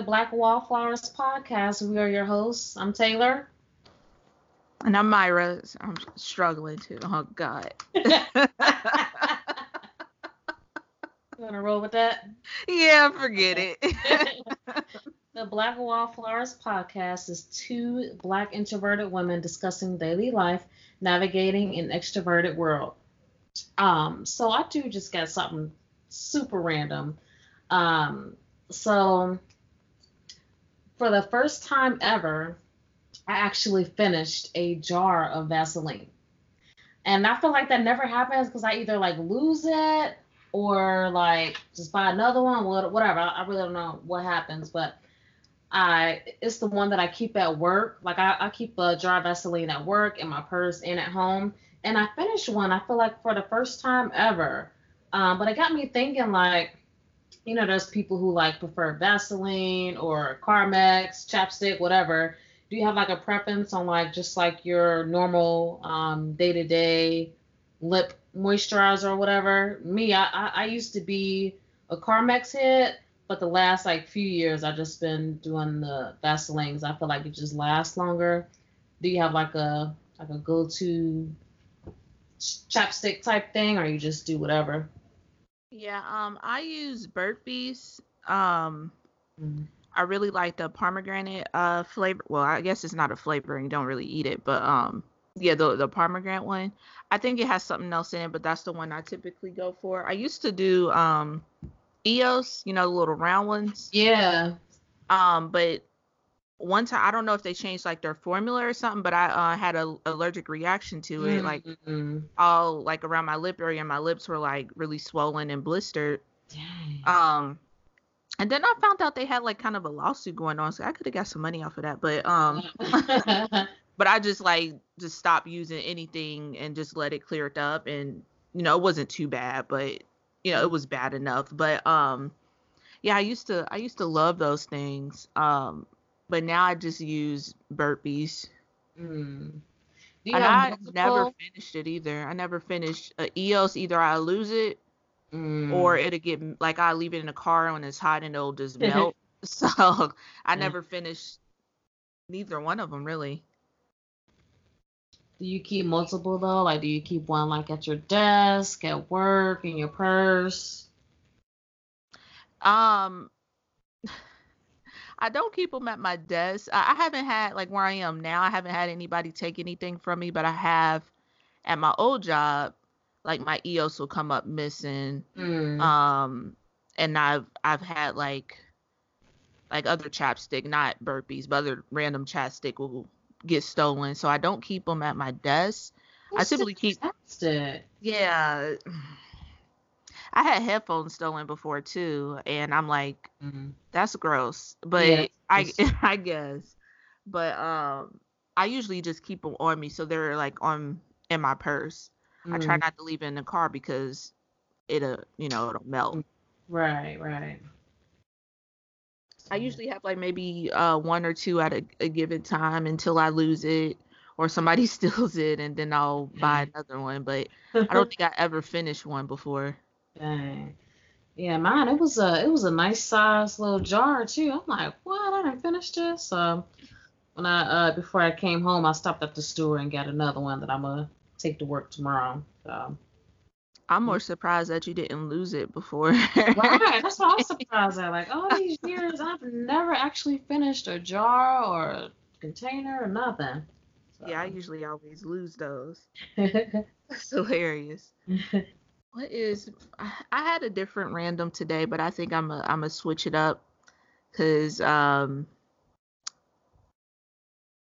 the Black Wallflowers podcast. We are your hosts. I'm Taylor. And I'm Myra. I'm struggling too. Oh God. you wanna roll with that? Yeah, forget it. the Black Wallflowers podcast is two black introverted women discussing daily life, navigating an extroverted world. Um, so I do just got something super random. Um, so for the first time ever, I actually finished a jar of Vaseline. And I feel like that never happens because I either like lose it or like just buy another one, whatever. I really don't know what happens, but I it's the one that I keep at work. Like I, I keep a jar of Vaseline at work in my purse and at home. And I finished one. I feel like for the first time ever. Um, but it got me thinking like you know, there's people who like prefer Vaseline or Carmex, chapstick, whatever. Do you have like a preference on like just like your normal um day to day lip moisturizer or whatever? Me, I, I, I used to be a Carmex hit, but the last like few years I've just been doing the Vaselines. I feel like it just lasts longer. Do you have like a like a go to chapstick type thing, or you just do whatever? Yeah, um, I use Burt's Bees. Um, mm. I really like the pomegranate uh flavor. Well, I guess it's not a flavor and you don't really eat it, but um, yeah, the the pomegranate one. I think it has something else in it, but that's the one I typically go for. I used to do um, EOS, you know, the little round ones. Yeah. Um, but one time I don't know if they changed like their formula or something, but I uh, had a allergic reaction to it, mm-hmm. like all like around my lip area. My lips were like really swollen and blistered. Dang. Um, and then I found out they had like kind of a lawsuit going on, so I could have got some money off of that. But um, but I just like just stopped using anything and just let it clear it up, and you know it wasn't too bad, but you know it was bad enough. But um, yeah, I used to I used to love those things. Um but now I just use Burt's Bees. Mm. And I multiple? never finished it either. I never finished uh, EOS. Either I lose it, mm. or it'll get like I leave it in the car when it's hot and it'll just melt. so I never finished neither one of them really. Do you keep multiple though? Like, do you keep one like at your desk, at work, in your purse? Um, I don't keep them at my desk. I, I haven't had like where I am now. I haven't had anybody take anything from me, but I have at my old job. Like my EOS will come up missing. Mm. Um, and I've I've had like like other chapstick, not Burt's Bees, but other random chapstick will get stolen. So I don't keep them at my desk. I simply keep. Chapstick? Yeah. I had headphones stolen before too, and I'm like, mm-hmm. that's gross. But yeah, I I guess, but um, I usually just keep them on me, so they're like on in my purse. Mm-hmm. I try mm. not to leave it in the car because it'll you know it'll melt. Mm, right, right. I usually have like maybe uh, one or two at a, a given time until I lose it or somebody steals it and then I'll buy another one. But I don't think I ever finished one before. Dang. Yeah, mine it was a it was a nice size little jar too. I'm like, what? I didn't finish this. So when I uh before I came home, I stopped at the store and got another one that I'm gonna take to work tomorrow. So. I'm more surprised that you didn't lose it before. right, that's what I'm surprised at. Like all these years, I've never actually finished a jar or a container or nothing. So. Yeah, I usually always lose those. That's hilarious. What is? I had a different random today, but I think I'm a I'm gonna switch it up because um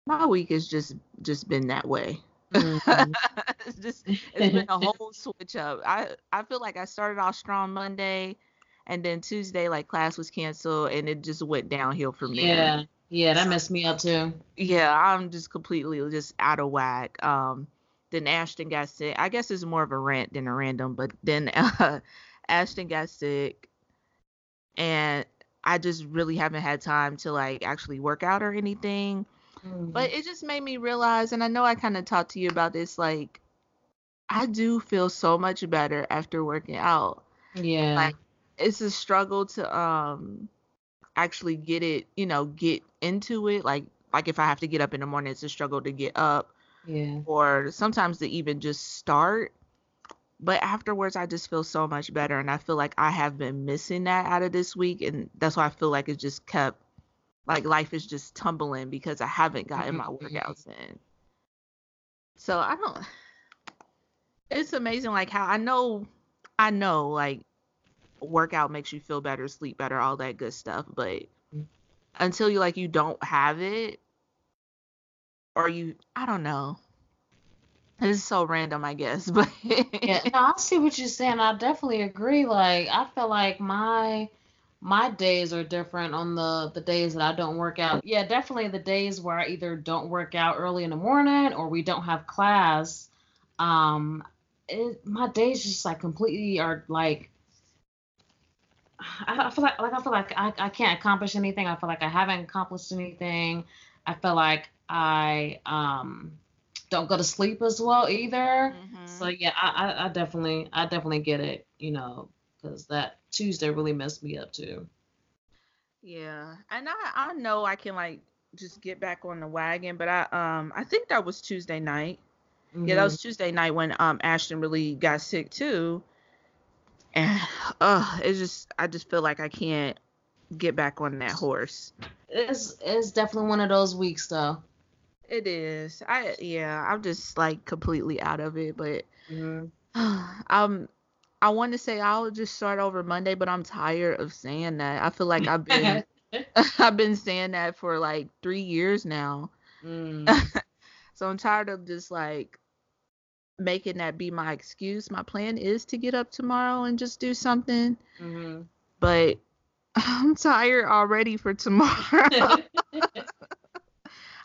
my week has just just been that way. Mm-hmm. it's just it's been a whole switch up. I I feel like I started off strong Monday, and then Tuesday like class was canceled, and it just went downhill from there. Yeah, yeah, that messed me up too. Yeah, I'm just completely just out of whack. Um, then Ashton got sick. I guess it's more of a rant than a random, but then uh, Ashton got sick, and I just really haven't had time to like actually work out or anything. Mm. But it just made me realize, and I know I kind of talked to you about this, like I do feel so much better after working out. Yeah. Like it's a struggle to um actually get it, you know, get into it. Like like if I have to get up in the morning, it's a struggle to get up. Yeah. Or sometimes to even just start. But afterwards, I just feel so much better, and I feel like I have been missing that out of this week, and that's why I feel like it just kept like life is just tumbling because I haven't gotten my Mm-hmm. workouts in. So I don't. It's amazing, like how I know, I know, like workout makes you feel better, sleep better, all that good stuff. But Mm. until you like you don't have it, or you, I don't know. Is so random, I guess, but Yeah, no, I see what you're saying. I definitely agree. Like, I feel like my my days are different on the the days that I don't work out. Yeah, definitely the days where I either don't work out early in the morning or we don't have class. Um, it, my days just like completely are like. I, I feel like like I feel like I, I can't accomplish anything. I feel like I haven't accomplished anything. I feel like I um don't go to sleep as well either. Mhm. So yeah, I, I, I definitely I definitely get it, you know, because that Tuesday really messed me up too. Yeah, and I I know I can like just get back on the wagon, but I um I think that was Tuesday night. Yeah, that was Tuesday night when um Ashton really got sick too. And uh it's just I just feel like I can't get back on that horse. It's it's definitely one of those weeks though. It is. I yeah, I'm just like completely out of it, but Mhm. um I want to say I'll just start over Monday, but I'm tired of saying that. I feel like I've been I've been saying that for like 3 years now. Mm. So I'm tired of just like making that be my excuse. My plan is to get up tomorrow and just do something, Mhm. but I'm tired already for tomorrow.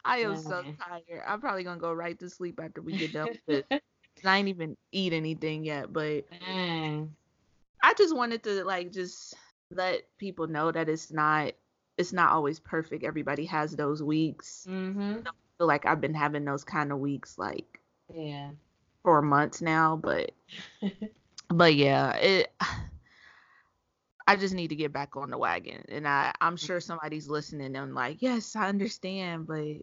I am so tired. I'm probably gonna go right to sleep after we get done with this. I ain't even eat anything yet, but Dang. I just wanted to like just let people know that it's not it's not always perfect. Everybody has those weeks. Mhm. I feel like I've been having those kind of weeks like Yeah. for months now, but but yeah, it I just need to get back on the wagon. And I I'm sure somebody's listening and like, "Yes, I understand, but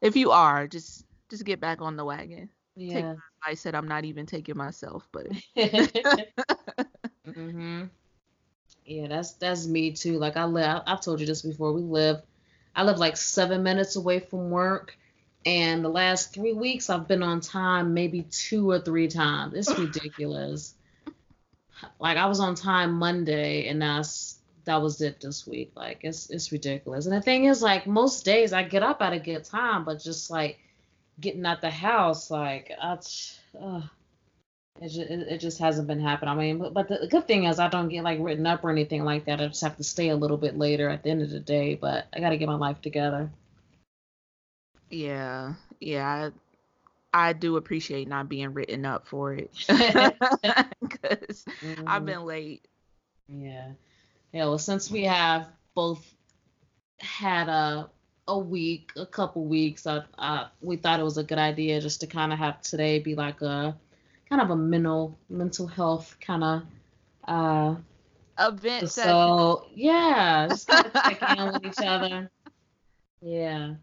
if you are, just just get back on the wagon." Yeah. I said I'm not even taking myself, but mhm. Yeah, that's that's me too. Like I live, I've told you this before. We live, I live like seven minutes away from work, and the last three weeks I've been on time maybe two or three times. It's ridiculous. Like I was on time Monday, and that's that was it this week. Like it's it's ridiculous. And the thing is, like most days I get up at a good time, but just like getting out the house, like I. Uh, it just, it, just hasn't been happening. I mean, but, but the good thing is I don't get like written up or anything like that. I just have to stay a little bit later at the end of the day. But I got to get my life together. yeah, yeah, I do appreciate not being written up for it because I've Mhm. been late. Yeah. Yeah. Well, since we have both had a a week, a couple weeks, I, I we thought it was a good idea just to kind of have today be like a kind of a mental mental health kind of uh Event session. so yeah, just kind of check in with each other. Yeah.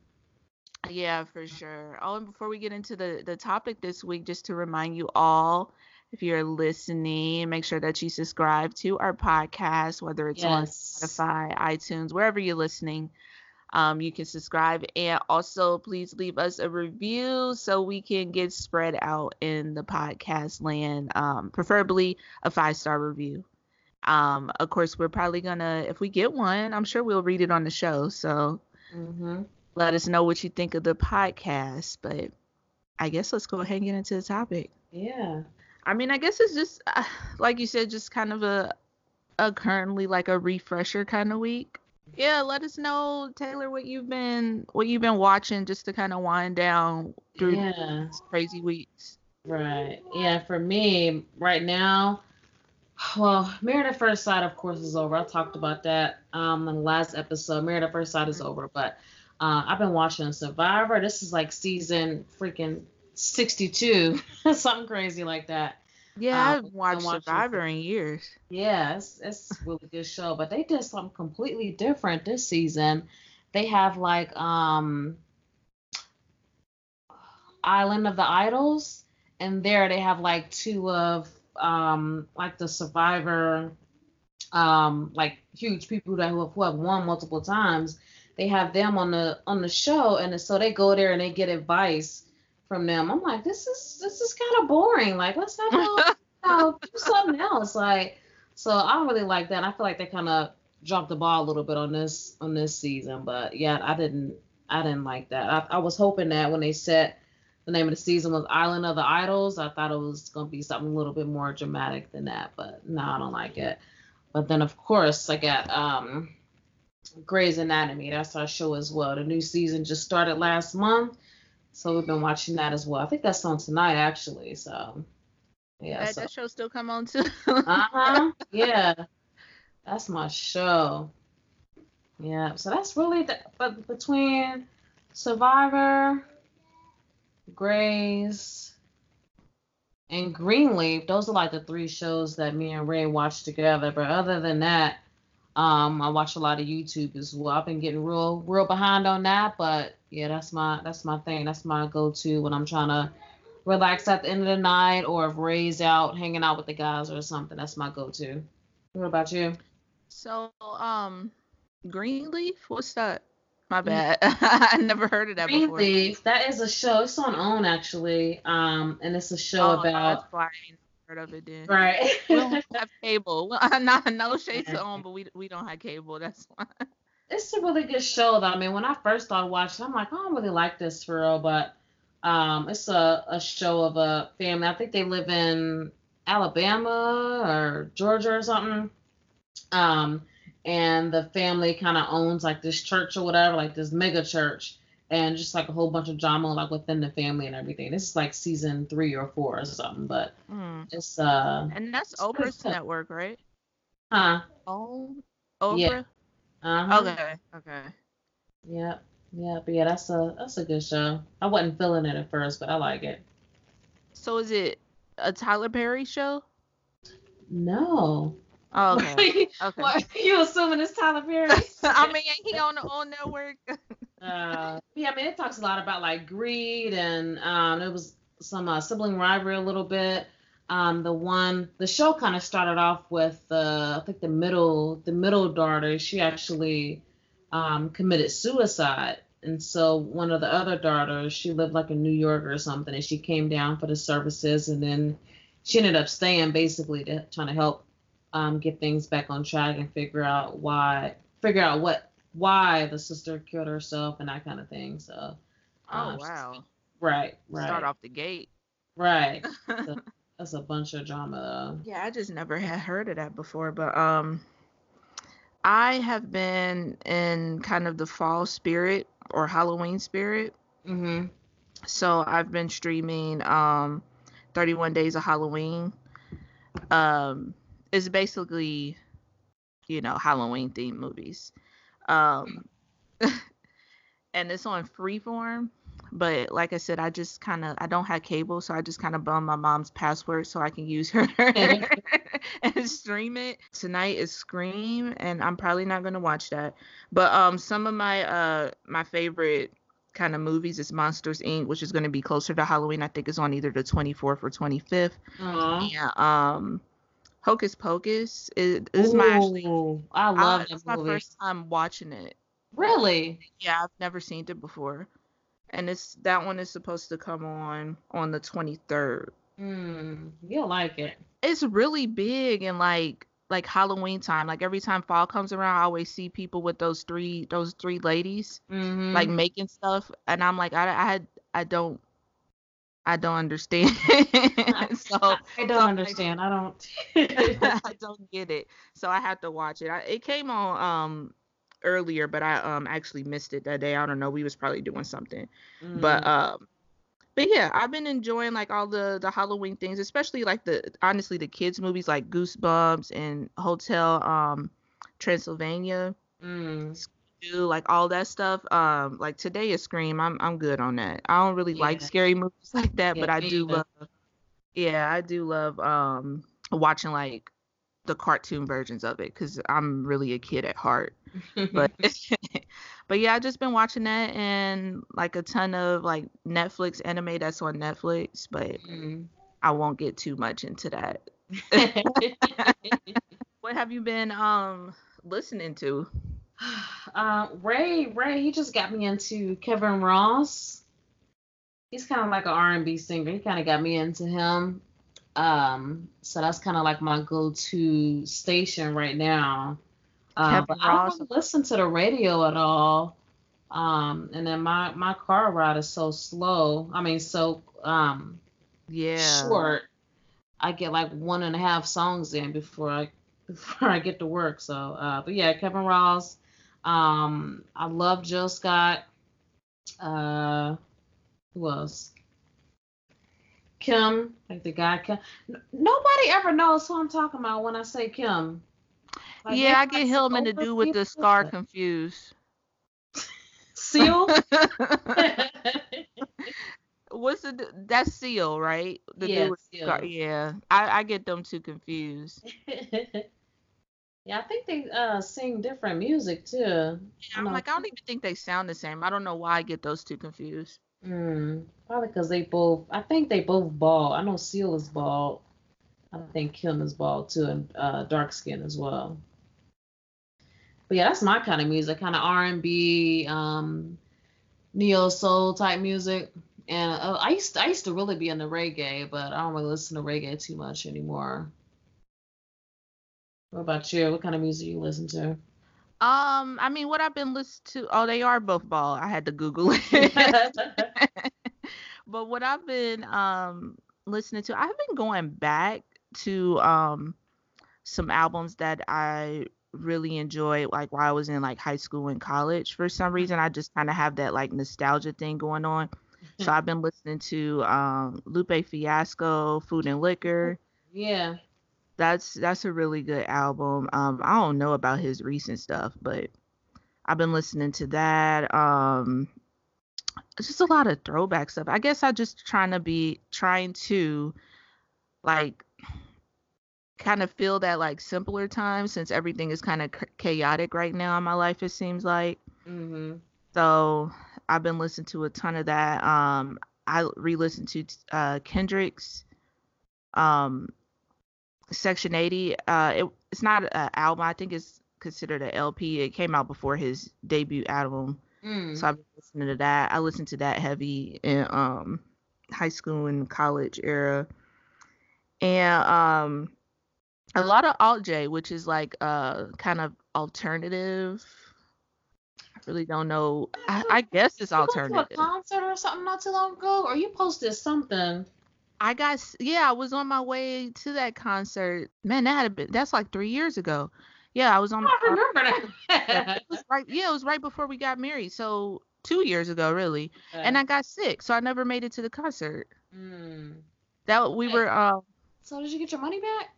Yeah, for sure. Oh, and before we get into the the topic this week, just to remind you all, if you're listening, make sure that you subscribe to our podcast, whether it's on Spotify, iTunes, wherever you're listening. Um, you can subscribe and also please leave us a review so we can get spread out in the podcast land. Um, preferably a five star review. Um, of course, we're probably gonna if we get one, I'm sure we'll read it on the show. So Mhm. Let us know what you think of the podcast. But I guess let's go ahead and get into the topic. Yeah. I mean, I guess it's just uh, like you said, just kind of a a currently like a refresher kind of week. Yeah, let us know, Taylor, what you've been what you've been watching just to kind of wind down through Yeah. these crazy weeks. Right. Yeah, for me right now, well, Married at First Sight, of course, is over. I talked about that um in the last episode. Married at First Sight is over, but uh, I've been watching Survivor. This is like season freaking 62, something crazy like that. Yeah, um, I haven't watched Survivor in years. Yeah, it's it's a really good show, but they did something completely different this season. They have like um Island of the Idols, and there they have like two of um like the Survivor um like huge people that who have, who have won multiple times. They have them on the on the show, and so they go there and they get advice from them. I'm like, this is this is kind of boring. Like, let's have go, you know, do something else. Like, so I don't really like that. I feel like they kind of dropped the ball a little bit on this on this season. But yeah, I didn't I didn't like that. I, I was hoping that when they set the name of the season was Island of the Idols, I thought it was gonna be something a little bit more dramatic than that. But no, I don't like it. But then of course I got um Grey's Anatomy. That's our show as well. The new season just started last month. So we've been watching that as well. I think that's on tonight actually. So yeah. That, so. that show still come on too. uh huh. Yeah. That's my show. Yeah. So that's really the, but between Survivor, Grey's, and Greenleaf, those are like the three shows that me and Ray watch together. But other than that, um, I watch a lot of YouTube as well. I've been getting real, real behind on that, but yeah, that's my that's my thing. That's my go-to when I'm trying to relax at the end of the night, or if Ray's out hanging out with the guys or something. That's my go-to. What about you? So, um, Greenleaf, what's that? My bad. I never heard of that Greenleaf, before. Greenleaf, that is a show. It's on OWN actually. Um, and it's a show oh, about. That's of it then. Right. we don't have cable. Not no shade to OWN, but we we don't have cable. That's why. It's a really good show though. I mean, when I first started watching, I'm like, I don't really like this for real, but um, it's a, a show of a family. I think they live in Alabama or Georgia or something. Um, and the family kind of owns like this church or whatever, like this mega church and just like a whole bunch of drama like within the family and everything. This is like season three or four or something, but mm. it's uh. And that's Oprah's network, right? Huh? Oh, Oprah. Yeah. Uh-huh. Okay. Okay. Yeah. Yeah, but yeah, that's a that's a good show. I wasn't feeling it at first, but I like it. So is it a Tyler Perry show? No. Oh, okay. okay. What, you assuming it's Tyler Perry? I mean, he on the on network? uh, yeah, I mean, it talks a lot about like greed and um, there was some uh, sibling rivalry a little bit. Um, the one, the show kind of started off with uh, I think the middle, the middle daughter. She actually um, committed suicide, and so one of the other daughters, she lived like in New York or something, and she came down for the services, and then she ended up staying basically to trying to help um, get things back on track and figure out why, figure out what, why the sister killed herself and that kind of thing. So. Oh um, wow. Right. Right. Start off the gate. Right. so that's a bunch of drama though. Yeah, I just never had heard of that before, but um. I have been in kind of the fall spirit or Halloween spirit. hmm So I've been streaming um 31 Days of Halloween. Um it's basically, you know, Halloween themed movies. Um, and it's on Freeform. But like I said, I just kind of I don't have cable, so I just kind of bum my mom's password so I can use her and stream it. Tonight is Scream, and I'm probably not gonna watch that. But um, some of my uh my favorite kind of movies is Monsters Inc., which is gonna be closer to Halloween. I think it's on either the 24th or 25th. Aww. Yeah. Um, Hocus Pocus is, is my actually. I love it. It's my first time watching it. Really? Yeah, I've never seen it before, and it's that one is supposed to come on on the 23rd. Hmm, you'll like it. It's really big and like like Halloween time. Like every time fall comes around, I always see people with those three those three ladies mm-hmm. like making stuff, and I'm like, I I had I don't I don't understand. so I don't so understand. I, don't. I don't get it. So I have to watch it. I, it came on um earlier, but I um actually missed it that day. I don't know. We was probably doing something, mm. but um. But yeah, I've been enjoying like all the the Halloween things, especially like the honestly the kids movies like Goosebumps and Hotel um Transylvania. Mm do like all that stuff. Um, like today is Scream. I'm I'm good on that. I don't really yeah. like scary movies like that, yeah, but I do love. Yeah, I do love um watching like the cartoon versions of it because I'm really a kid at heart. But but yeah, I just been watching that and like a ton of like Netflix anime that's on Netflix, but mm. I won't get too much into that. what have you been um listening to? Uh, Ray, Ray, he just got me into Kevin Ross. He's kind of like an R&B singer. He kind of got me into him. Um, so that's kind of like my go-to station right now. Uh, but I don't really listen to the radio at all. Um, and then my my car ride is so slow. I mean, so um, yeah, short. I get like one and a half songs in before I before I get to work. So, uh, but yeah, Kevin Ross. Um, I love Jill Scott. Uh, who else? Kem, like the guy Kem. Nobody ever knows who I'm talking about when I say Kem. Like yeah, I get Hillman to do with the scar confused. Seal. What's the that's Seal, right? The yeah, Seal. yeah. I, I get them too confused. yeah, I think they uh sing different music too. Yeah, I'm like I don't even think they sound the same. I don't know why I get those two confused. Mm, probably because they both. I think they both bald. I know Seal is bald. I think Kem is bald too, and uh, dark skin as well. But yeah, that's my kind of music, kind of R and B, um, neo soul type music. And uh, I used to, I used to really be into reggae, but I don't really listen to reggae too much anymore. What about you? What kind of music you listen to? Um, I mean, what I've been listening to, oh, they are both bald. I had to Google it. but what I've been um listening to, I've been going back to um some albums that I really enjoyed like while I was in like high school and college. For some reason, I just kind of have that like nostalgia thing going on. So I've been listening to um Lupe Fiasco, Food and Liquor. Yeah that's that's a really good album. Um, I don't know about his recent stuff, but I've been listening to that. Um, it's just a lot of throwback stuff. I guess I just trying to be trying to like kind of feel that like simpler time since everything is kind of chaotic right now in my life. It seems like. Mm-hmm. So I've been listening to a ton of that. Um, I re-listened to uh, Kendrick's um Section 80. Uh, it, it's not an album. I think it's considered an LP. It came out before his debut album. Mm. So I've been listening to that. I listened to that heavy in um high school and college era. And um a lot of alt J, which is like uh kind of alternative. I really don't know. I, I guess it's alternative. a concert or something not too long ago, or you posted something. I got yeah, I was on my way to that concert. Man, that had been that's like three years ago. Yeah, I was on. I remember that. it was right. Yeah, it was right before we got married. So two years ago, really. Okay. And I got sick, so I never made it to the concert. Mm. That we were. Uh, so did you get your money back?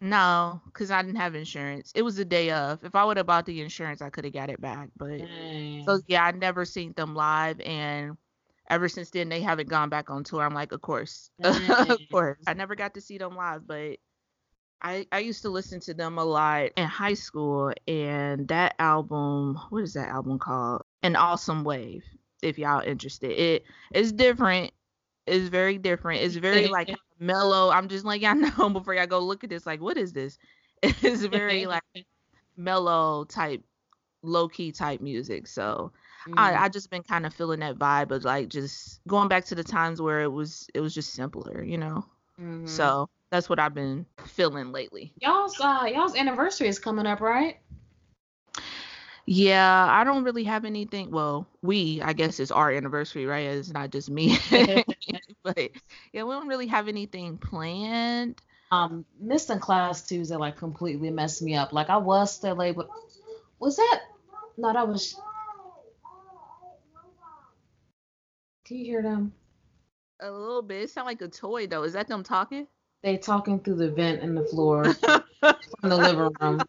No, because I didn't have insurance. It was the day of. If I would have bought the insurance, I could have got it back. But Dang. so yeah, I never seen them live, and ever since then they haven't gone back on tour. I'm like, of course, of mm-hmm. course. I never got to see them live, but I I used to listen to them a lot in high school, and that album, what is that album called? An Awesome Wave. If y'all interested, it is different. It's very different. It's very like mellow. I'm just like, I know before y'all go look at this, like, what is this? It's very like mellow type, low key type music. So Mm-hmm. I I just been kind of feeling that vibe of like just going back to the times where it was it was just simpler, you know. Mm-hmm. So that's what I've been feeling lately. Y'all's uh y'all's anniversary is coming up, right? Yeah, I don't really have anything. Well, we, I guess, it's our anniversary, right? It's not just me. but yeah, we don't really have anything planned. Um, missing class Tuesday like completely messed me up. Like I was still late, but was that? No, that was Can you hear them? A little bit. It sounds like a toy though. Is that them talking? They talking through the vent in the floor from the living room.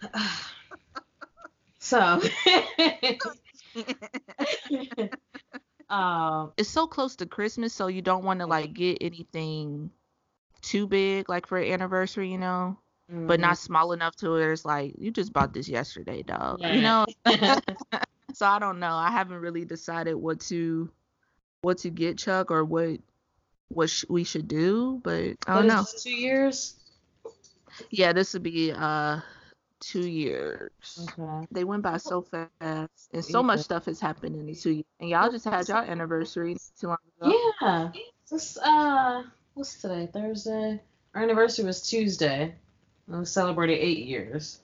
so um, it's so close to Christmas, so you don't want to like get anything too big, like for an anniversary, you know, mm-hmm. but not small enough to where it's like you just bought this yesterday, dog. You know. So I don't know. I haven't really decided what to what to get Chuck or what what sh- we should do, but I don't know. Two years. Yeah, this would be uh two years. Okay. They went by so fast, and so much stuff has happened in these two years. And y'all just had y'all anniversary too long ago. Yeah. This uh, what's today? Thursday. Our anniversary was Tuesday. We celebrated eight years.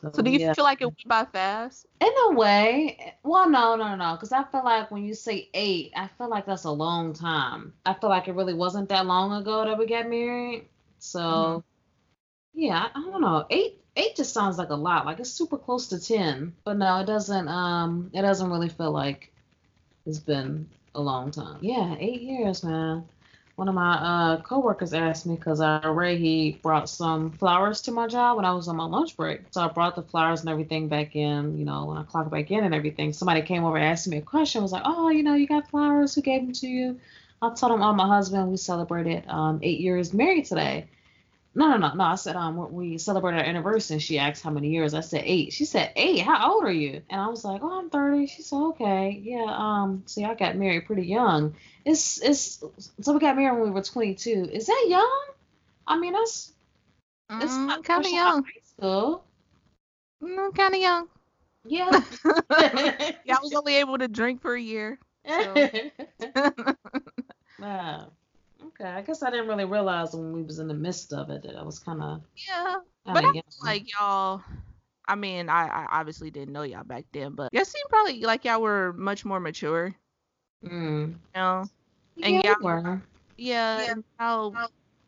So, so do you yeah. feel like it went by fast? In a way. Well, no, no, no. Because I feel like when you say eight, I feel like that's a long time. I feel like it really wasn't that long ago that we got married. So, mm-hmm. yeah, I, I don't know. Eight, eight just sounds like a lot. Like it's super close to ten. But no, it doesn't. Um, it doesn't really feel like it's been a long time. Yeah, eight years, man one of my uh, coworkers asked me because I he brought some flowers to my job when I was on my lunch break. So I brought the flowers and everything back in, you know, when I clocked back in and everything. Somebody came over and asked me a question. I was like, oh, you know, you got flowers. Who gave them to you? I told him, oh, my husband. We celebrated um, eight years married today. No, no, no, no. I said, um, we celebrated our anniversary, and she asked how many years. I said eight. She said eight. How old are you? And I was like, oh, I'm 30. She said, okay, yeah. Um, see, I got married pretty young. It's, it's. So we got married when we were 22. Is that young? I mean, that's. It's mm, kind of young. High school. Mm, kind of young. Yeah. yeah, I was only able to drink for a year. So. wow. Okay, I guess I didn't really realize when we was in the midst of it that I was kind of yeah. But I feel like y'all. I mean, I, I obviously didn't know y'all back then, but y'all seem probably like y'all were much more mature. Mm. You know, and yeah, y'all were. Yeah, yeah. And how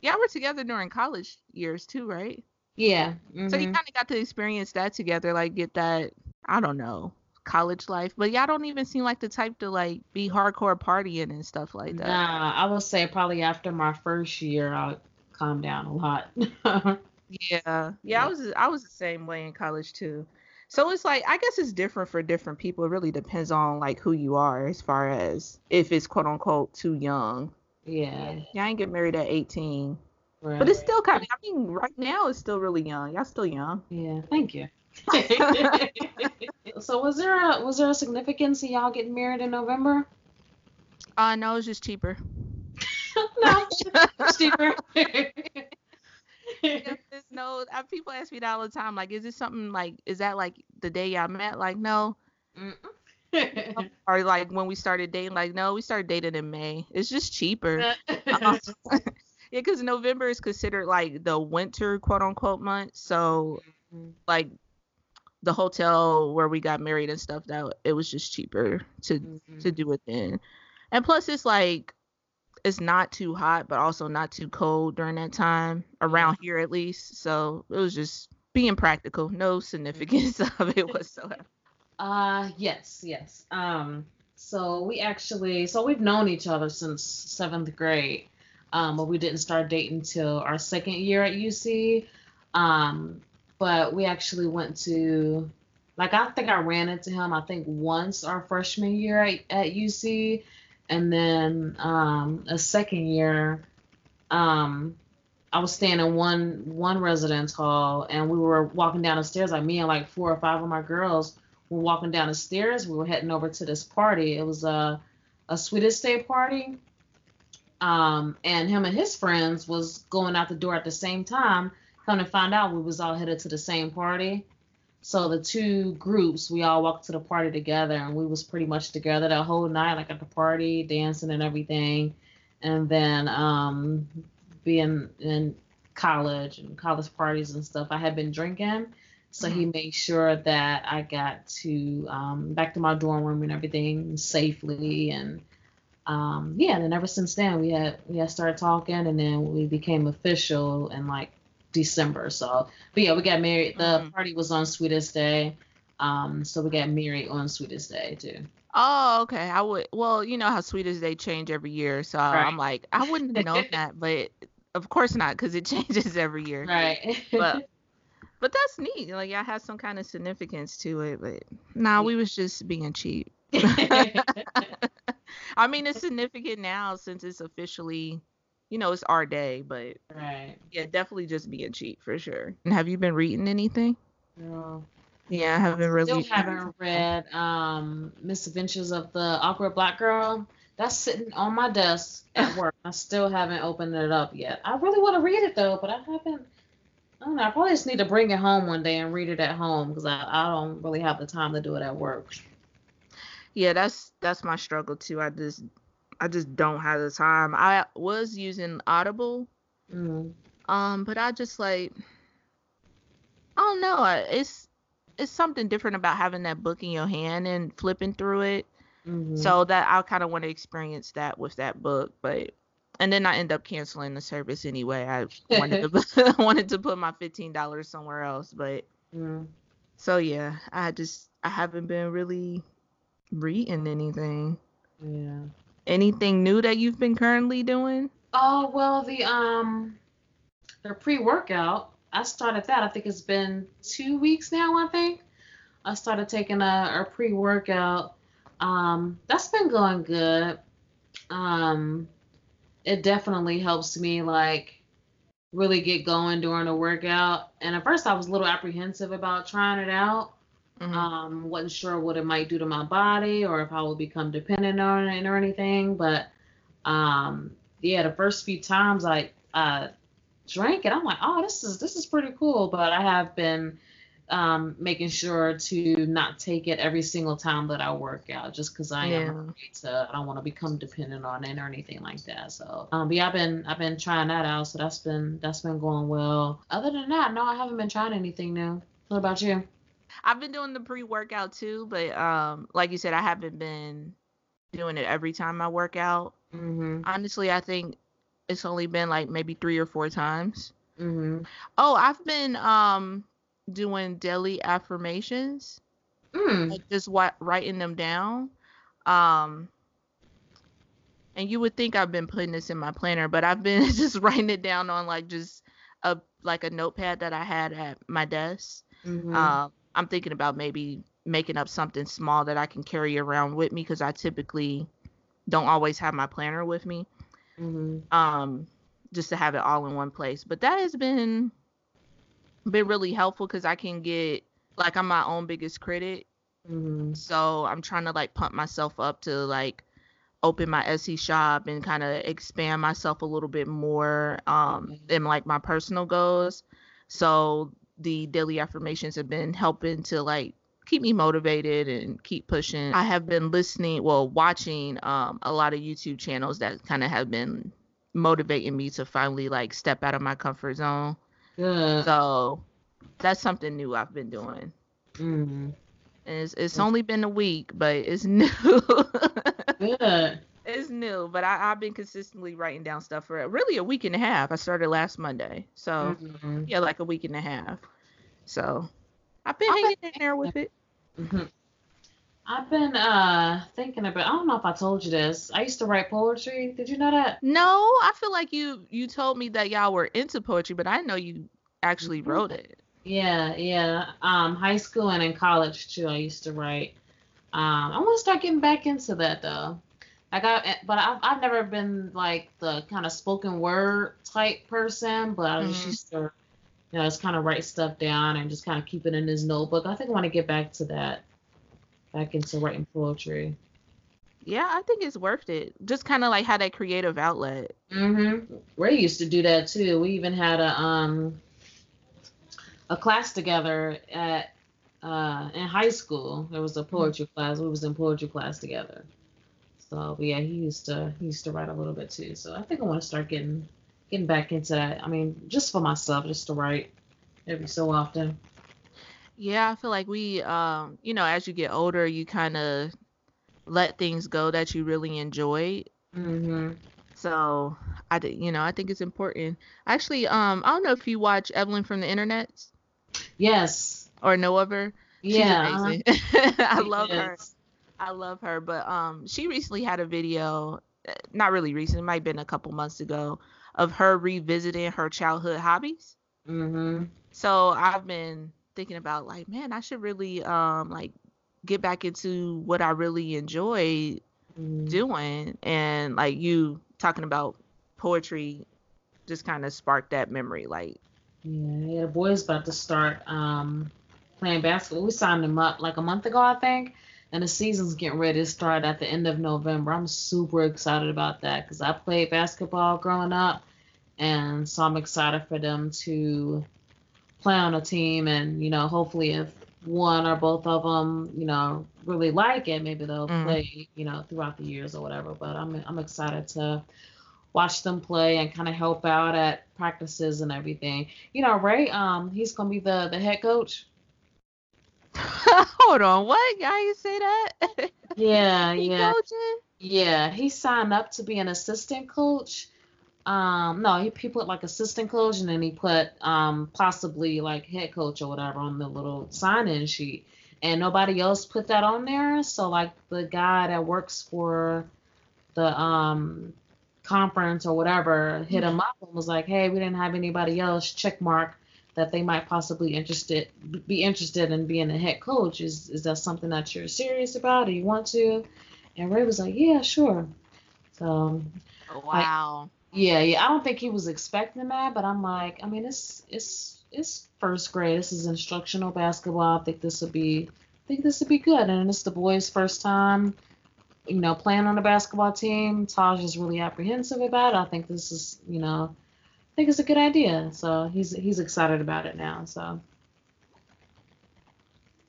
y'all were together during college years too, right? Yeah. Mm-hmm. So you mm-hmm. kind of got to experience that together, like get that. I don't know college life, but y'all don't even seem like the type to like be hardcore partying and stuff like that. Nah, I would say probably after my first year, I'll calm down a lot. yeah, yeah, I was I was the same way in college too. So it's like I guess it's different for different people. It really depends on like who you are as far as if it's quote unquote too young. Yeah. Yeah, I ain't get married at 18. Right. But it's still kind of I mean right now it's still really young. Y'all still young. Yeah, thank you. so was there a was there a significance in y'all getting married in November? Uh no, it's just cheaper. no, it's cheaper. There's no people ask me that all the time. Like, is this something like is that like the day y'all met? Like, no. or like when we started dating, like no, we started dating in May. It's just cheaper. um, yeah, because November is considered like the winter quote unquote month. So mm-hmm. like the hotel where we got married and stuff that it was just cheaper to mm-hmm. to do it then. And plus it's like it's not too hot but also not too cold during that time around here at least. So it was just being practical no significance mm-hmm. of it whatsoever. Uh yes yes. Um so we actually so we've known each other since seventh grade um but we didn't start dating till our second year at uc um but we actually went to like I think I ran into him I think once our freshman year at, at UC and then um, a second year um, I was staying in one one residence hall and we were walking down the stairs like me and like four or five of my girls were walking down the stairs. We were heading over to this party. It was a a Sweetest Day party. Um, and him and his friends was going out the door at the same time Come to find out, we was all headed to the same party. So the two groups, we all walked to the party together, and we was pretty much together that whole night, like at the party, dancing and everything. And then um, being in college and college parties and stuff, I had been drinking. So mm-hmm. he made sure that I got to um, back to my dorm room and everything safely. And um, yeah, and then ever since then we had we had started talking, and then we became official and like December. So, but yeah, we got married. The mm-hmm. party was on Sweetest Day. Um, so we got married on Sweetest Day too. Oh, okay. I would. Well, you know how Sweetest Day change every year, so right. I'm like, I wouldn't have known that, but of course not, because it changes every year. Right. but but that's neat. Like I have some kind of significance to it, but nah, we was just being cheap. I mean, it's significant now since it's officially, you know, it's our day, but right. Yeah, definitely just being cheap for sure. And have you been reading anything? No. Yeah, I haven't really. Still haven't read um Misadventures of the Awkward Black Girl. That's sitting on my desk at work. I still haven't opened it up yet. I really want to read it though, but I haven't. I don't know. I probably just need to bring it home one day and read it at home because I, I don't really have the time to do it at work. Yeah, that's that's my struggle too. I just I just don't have the time. I was using Audible, mm. um, but I just like I don't know. It's it's something different about having that book in your hand and flipping through it. Mm-hmm. So that I kind of want to experience that with that book, but and then I end up canceling the service anyway. I wanted to wanted to put my fifteen dollars somewhere else, but mm. so yeah, I just I haven't been really reading anything. Yeah. Anything new that you've been currently doing? Oh well, the um, the pre-workout. I started that. I think it's been two weeks now. I think I started taking a, a pre-workout. Um, that's been going good. Um, it definitely helps me like really get going during a workout. And at first, I was a little apprehensive about trying it out. Mm-hmm. Um, wasn't sure what it might do to my body or if I would become dependent on it or anything. But um, yeah, the first few times I uh, drank it, I'm like, oh, this is this is pretty cool. But I have been um, making sure to not take it every single time that I work out, just because I yeah. am to, I don't want to become dependent on it or anything like that. So, um, but yeah, I've been I've been trying that out, so that's been that's been going well. Other than that, no, I haven't been trying anything new. What about you? I've been doing the pre-workout too, but um, like you said, I haven't been doing it every time I work out. Mm-hmm. Honestly, I think it's only been like maybe three or four times. Mm-hmm. Oh, I've been um doing daily affirmations, mm. like just writing them down. Um, and you would think I've been putting this in my planner, but I've been just writing it down on like just a like a notepad that I had at my desk. Mm-hmm. Um, I'm thinking about maybe making up something small that I can carry around with me because I typically don't always have my planner with me. Mm-hmm. Um, just to have it all in one place. But that has been been really helpful because I can get like I'm my own biggest critic. Mm-hmm. So I'm trying to like pump myself up to like open my Etsy shop and kind of expand myself a little bit more um in like my personal goals. So the daily affirmations have been helping to like keep me motivated and keep pushing. I have been listening, well, watching um, a lot of YouTube channels that kind of have been motivating me to finally like step out of my comfort zone. Yeah. So that's something new I've been doing. Mm-hmm. And it's, it's only been a week, but it's new. Good. It's new, but I, have been consistently writing down stuff for really a week and a half. I started last Monday, so mm-hmm. yeah, like a week and a half. So I've been hanging in there with it. Mm-hmm. I've been uh thinking about. I don't know if I told you this. I used to write poetry. Did you know that? No, I feel like you you told me that y'all were into poetry, but I know you actually mm-hmm. wrote it. Yeah, yeah. Um, high school and in college too. I used to write. Um, I want to start getting back into that though. Like I, eh, but I've I've never been like the kind of spoken word type person, but I just mm-hmm. used to, you know, just kind of write stuff down and just kind of keep it in his notebook. I think I want to get back to that back into writing poetry. Yeah, I think it's worth it. Just kind of like had that creative outlet. Mhm. Ray used to do that too. We even had a um a class together at uh in high school. There was a poetry mm-hmm. class. We was in poetry class together. So yeah, he used to he used to write a little bit too. So I think I want to start getting getting back into that. I mean, just for myself, just to write every so often. Yeah, I feel like we, um, you know, as you get older, you kind of let things go that you really enjoy. Mhm. So I, you know, I think it's important. Actually, um, I don't know if you watch Evelyn from the Internet. Yes. Or know of her. Yeah. amazing. I love yes. I love her. But um, she recently had a video, eh, not really recent, it might have been a couple months ago, of her revisiting her childhood hobbies. Mhm. So I've been thinking about like, man, I should really um like get back into what I really enjoy mm. doing. And like you talking about poetry just kind of sparked that memory. Like, yeah, yeah, the boy's about to start um, playing basketball. We signed him up like a month ago, I think, and the season's getting ready to start at the end of November. I'm super excited about that because I played basketball growing up, and so I'm excited for them to play on a team and you know hopefully if one or both of them, you know, really like it, maybe they'll mm. play, you know, throughout the years or whatever. But I'm I'm excited to watch them play and kind of help out at practices and everything. You know, Ray, um, he's gonna be the the head coach. Hold on, what? How you say that? Yeah, yeah. Coaching? Yeah, he signed up to be an assistant coach um, no, he, he put like assistant coach and then he put um possibly like head coach or whatever on the little sign in sheet. And nobody else put that on there. So like the guy that works for the um conference or whatever hit him up and was like, Hey, we didn't have anybody else check mark that they might possibly interested be interested in being a head coach. Is is that something that you're serious about? Do you want to? And Ray was like, Yeah, sure. So um, oh, Wow. Yeah, yeah. I don't think he was expecting that, but I'm like, I mean, it's it's it's first grade. This is instructional basketball. I think this would be I think this would be good. And it's the boys' first time, you know, playing on a basketball team. Taj is really apprehensive about it. I think this is, you know, I think it's a good idea. So he's he's excited about it now. So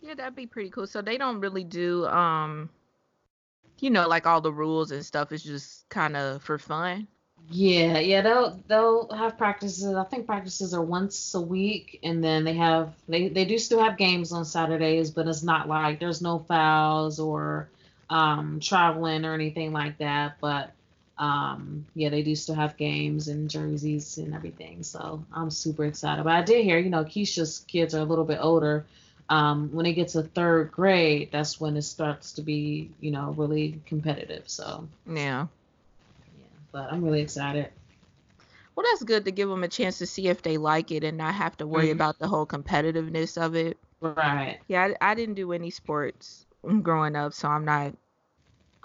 yeah, that'd be pretty cool. So they don't really do um you know, like all the rules and stuff It's just kind of for fun. Yeah, yeah, they'll they'll have practices. I think practices are once a week, and then they have they they do still have games on Saturdays, but it's not like there's no fouls or um, traveling or anything like that. But um, yeah, they do still have games and jerseys and everything. So I'm super excited. But I did hear, you know, Keisha's kids are a little bit older. Um, when it gets to third grade, that's when it starts to be, you know, really competitive. So yeah yeah. but I'm really excited. Well, that's good to give them a chance to see if they like it and not have to worry mm-hmm. about the whole competitiveness of it. Right. Yeah, I, I, didn't do any sports growing up, so I'm not.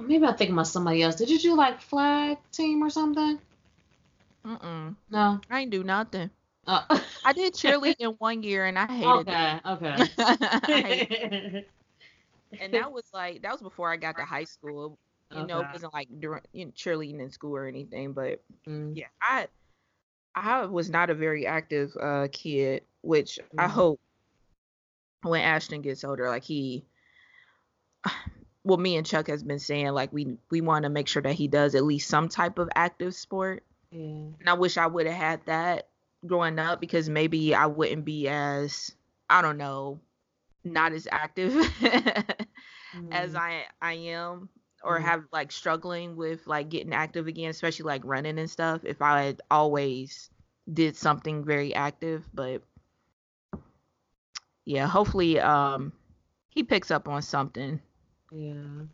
Maybe I'm thinking about somebody else. Did you do like flag team or something? Mm-mm. No. I didn't do nothing. Oh. I did cheerleading in one year and I hated okay, it. Okay. Okay. and that was like that was before I got to high school. You okay. know, it wasn't like during you know, cheerleading in school or anything, but mm. yeah, I I was not a very active uh, kid, which mm. I hope when Ashton gets older, like he, well, me and Chuck has been saying like we we want to make sure that he does at least some type of active sport. Yeah. And I wish I would have had that growing up because maybe I wouldn't be as I don't know, not as active mm. as I I am or mm-hmm. have like struggling with like getting active again, especially like running and stuff, if I had always did something very active. But yeah, hopefully um he picks up on something. Yeah.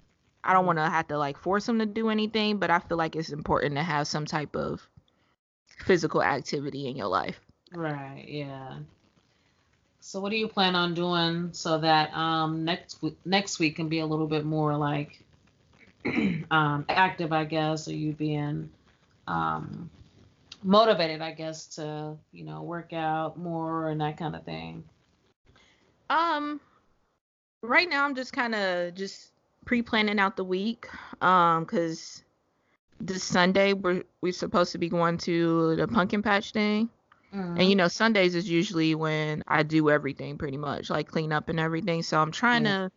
I don't want to have to like force him to do anything, but I feel like it's important to have some type of physical activity in your life. Right, yeah. So what do you plan on doing so that um next week next week can be a little bit more like um, active, I guess, or you being um, motivated, I guess, to you know work out more and that kind of thing? Um, right now I'm just kind of just pre-planning out the week, um, cause this Sunday we're we're supposed to be going to the pumpkin patch thing. Mm-hmm. And you know, Sundays is usually when I do everything pretty much, like clean up and everything. So I'm trying to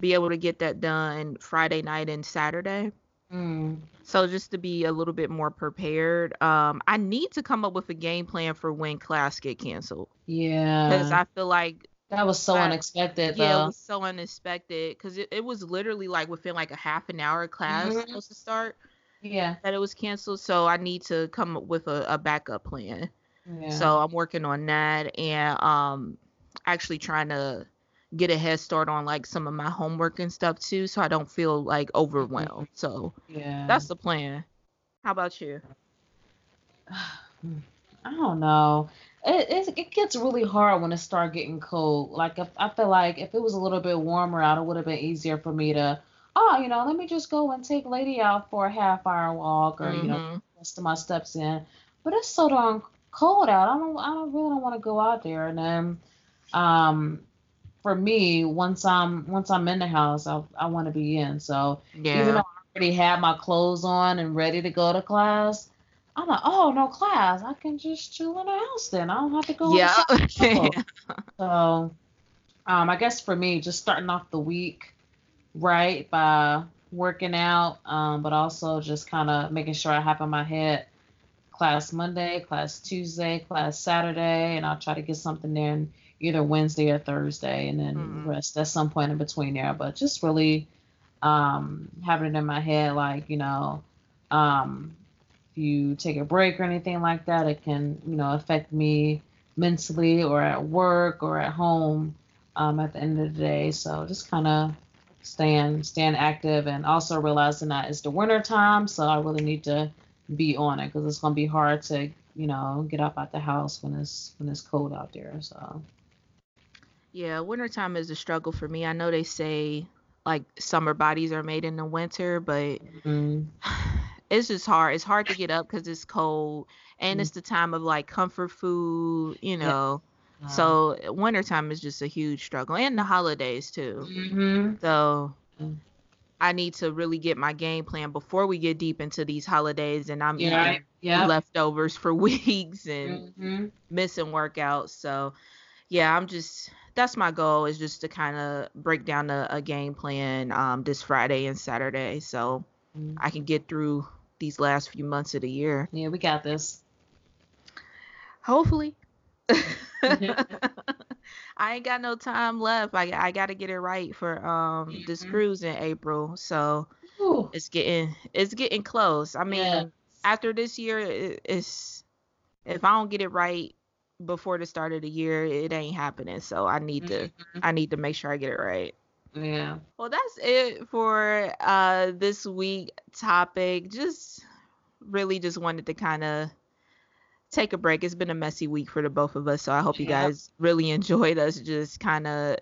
be able to get that done Friday night and Saturday. Mm. So just to be a little bit more prepared, um, I need to come up with a game plan for when class get canceled. Yeah, because I feel like that was so I, unexpected. Yeah, though. it was so unexpected because it, it was literally like within like a half an hour class mm-hmm. supposed to start. Yeah, that it was canceled. So I need to come up with a, a backup plan. Yeah. So I'm working on that and um actually trying to get a head start on like some of my homework and stuff too, so I don't feel like overwhelmed. So yeah, that's the plan. How about you? I don't know. It, it, it gets really hard when it start getting cold. Like if I feel like if it was a little bit warmer out, it would have been easier for me to, oh, you know, let me just go and take Lady out for a half hour walk or mm-hmm. you know, mm-hmm. rest of my steps in. But it's so darn cold out. I don't, I don't really don't want to go out there. And then, um, for me, once I'm once I'm in the house, I I want to be in. So yeah. even though I already have my clothes on and ready to go to class, I'm like, oh no class, I can just chill in the house then. I don't have to go. Yeah. so, um, I guess for me, just starting off the week right by working out, um, but also just kind of making sure I have in my head class Monday, class Tuesday, class Saturday, and I'll try to get something in either Wednesday or Thursday, and then mm-hmm. rest at some point in between there. But just really um, having it in my head, like you know, um, you take a break or anything like that, it can, you know, affect me mentally or at work or at home um, at the end of the day. So just kind of staying staying active and also realizing that it's the winter time, so I really need to be on it because it's gonna be hard to, you know, get up out the house when it's when it's cold out there. So. Yeah, wintertime is a struggle for me. I know they say like summer bodies are made in the winter, but mm-hmm. it's just hard. It's hard to get up because it's cold, and mm-hmm. it's the time of like comfort food, you know. Yeah. So wintertime is just a huge struggle, and the holidays too. Mm-hmm. So mm. I need to really get my game plan before we get deep into these holidays, and I'm yeah. eating yeah. leftovers for weeks and mm-hmm. missing workouts. So yeah, I'm just that's my goal is just to kind of break down a, a game plan um, this Friday and Saturday, so mm-hmm. I can get through these last few months of the year. Yeah, we got this. Hopefully. I ain't got no time left. I I got to get it right for um mm-hmm. this cruise in April. So Ooh. it's getting it's getting close. I mean, yeah. after this year, it, it's if I don't get it right before the start of the year, it ain't happening. So I need mm-hmm. to I need to make sure I get it right. Yeah. Well, that's it for uh this week topic. Just really just wanted to kind of take a break. It's been a messy week for the both of us, so I hope you guys really enjoyed us just kind of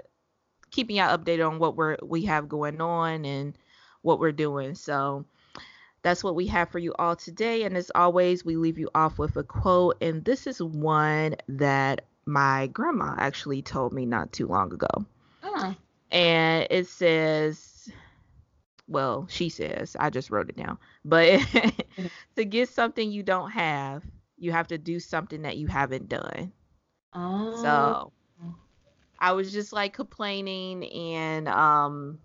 keeping y'all updated on what we're we have going on and what we're doing. So that's what we have for you all today. And as always, we leave you off with a quote. And this is one that my grandma actually told me not too long ago. And it says well she says i just wrote it down but to get something you don't have you have to do something that you haven't done. Oh. so i was just like complaining and um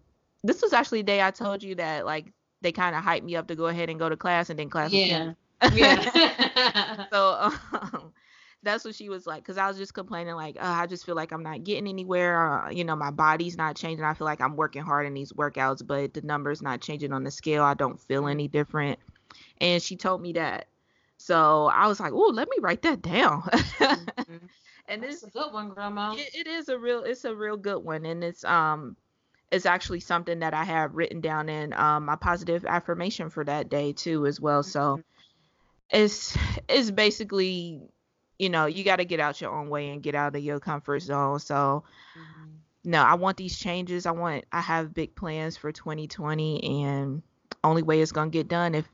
this was actually the day i told you that like they kind of hyped me up to go ahead and go to class and then class yeah. yeah. So um, that's what she was like because i was just complaining like oh, i just feel like i'm not getting anywhere uh, you know my body's not changing i feel like i'm working hard in these workouts but the numbers not changing on the scale i don't feel any different and she told me that so i was like oh let me write that down mm-hmm. and it's a good one grandma it, it is a real it's a real good one and it's um it's actually something that i have written down in um my positive affirmation for that day too as well so mm-hmm. it's it's basically you know, you got to get out your own way and get out of your comfort zone. So, mm-hmm. no, I want these changes. I want, I have big plans for 2020, and only way it's gonna get done if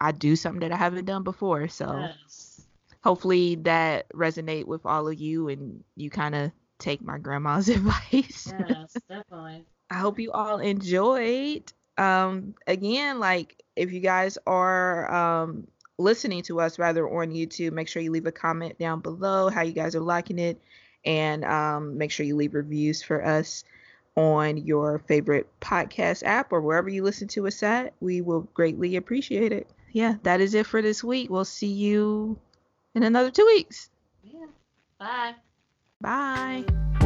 I do something that I haven't done before. So, yes. hopefully that resonate with all of you, and you kind of take my grandma's advice. Yes, definitely. I hope you all enjoyed. Um, again, like if you guys are um listening to us rather on YouTube, make sure you leave a comment down below how you guys are liking it, and um, make sure you leave reviews for us on your favorite podcast app or wherever you listen to us at. We will greatly appreciate it. Yeah, that is it for this week. We'll see you in another two weeks. Yeah. Bye. Bye.